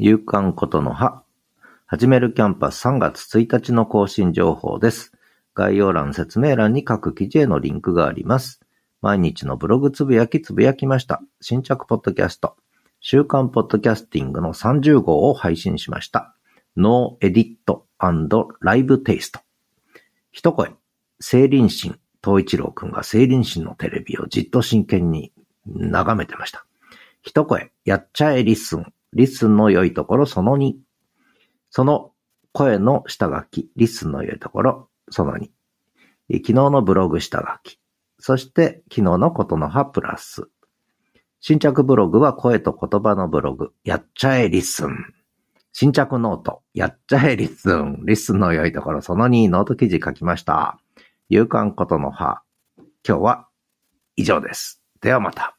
夕刊ことの葉。始めるキャンパス3月1日の更新情報です。概要欄説明欄に各記事へのリンクがあります。毎日のブログつぶやきつぶやきました。新着ポッドキャスト。週刊ポッドキャスティングの30号を配信しました。 no edit live taste。一声、聖林神、東一郎くんが聖林神のテレビをじっと真剣に眺めてました。一声、やっちゃえ LISTEN、LISTEN の良いところその2。その声の下書き、 LISTEN の良いところその2。昨日のブログ下書き。そして昨日のことの葉プラス。新着ブログは声と言葉のブログ。やっちゃえ LISTEN。新着ノート。やっちゃえ LISTEN。LISTEN の良いところその2ノート記事書きました。勇敢ことの葉。今日は以上です。ではまた。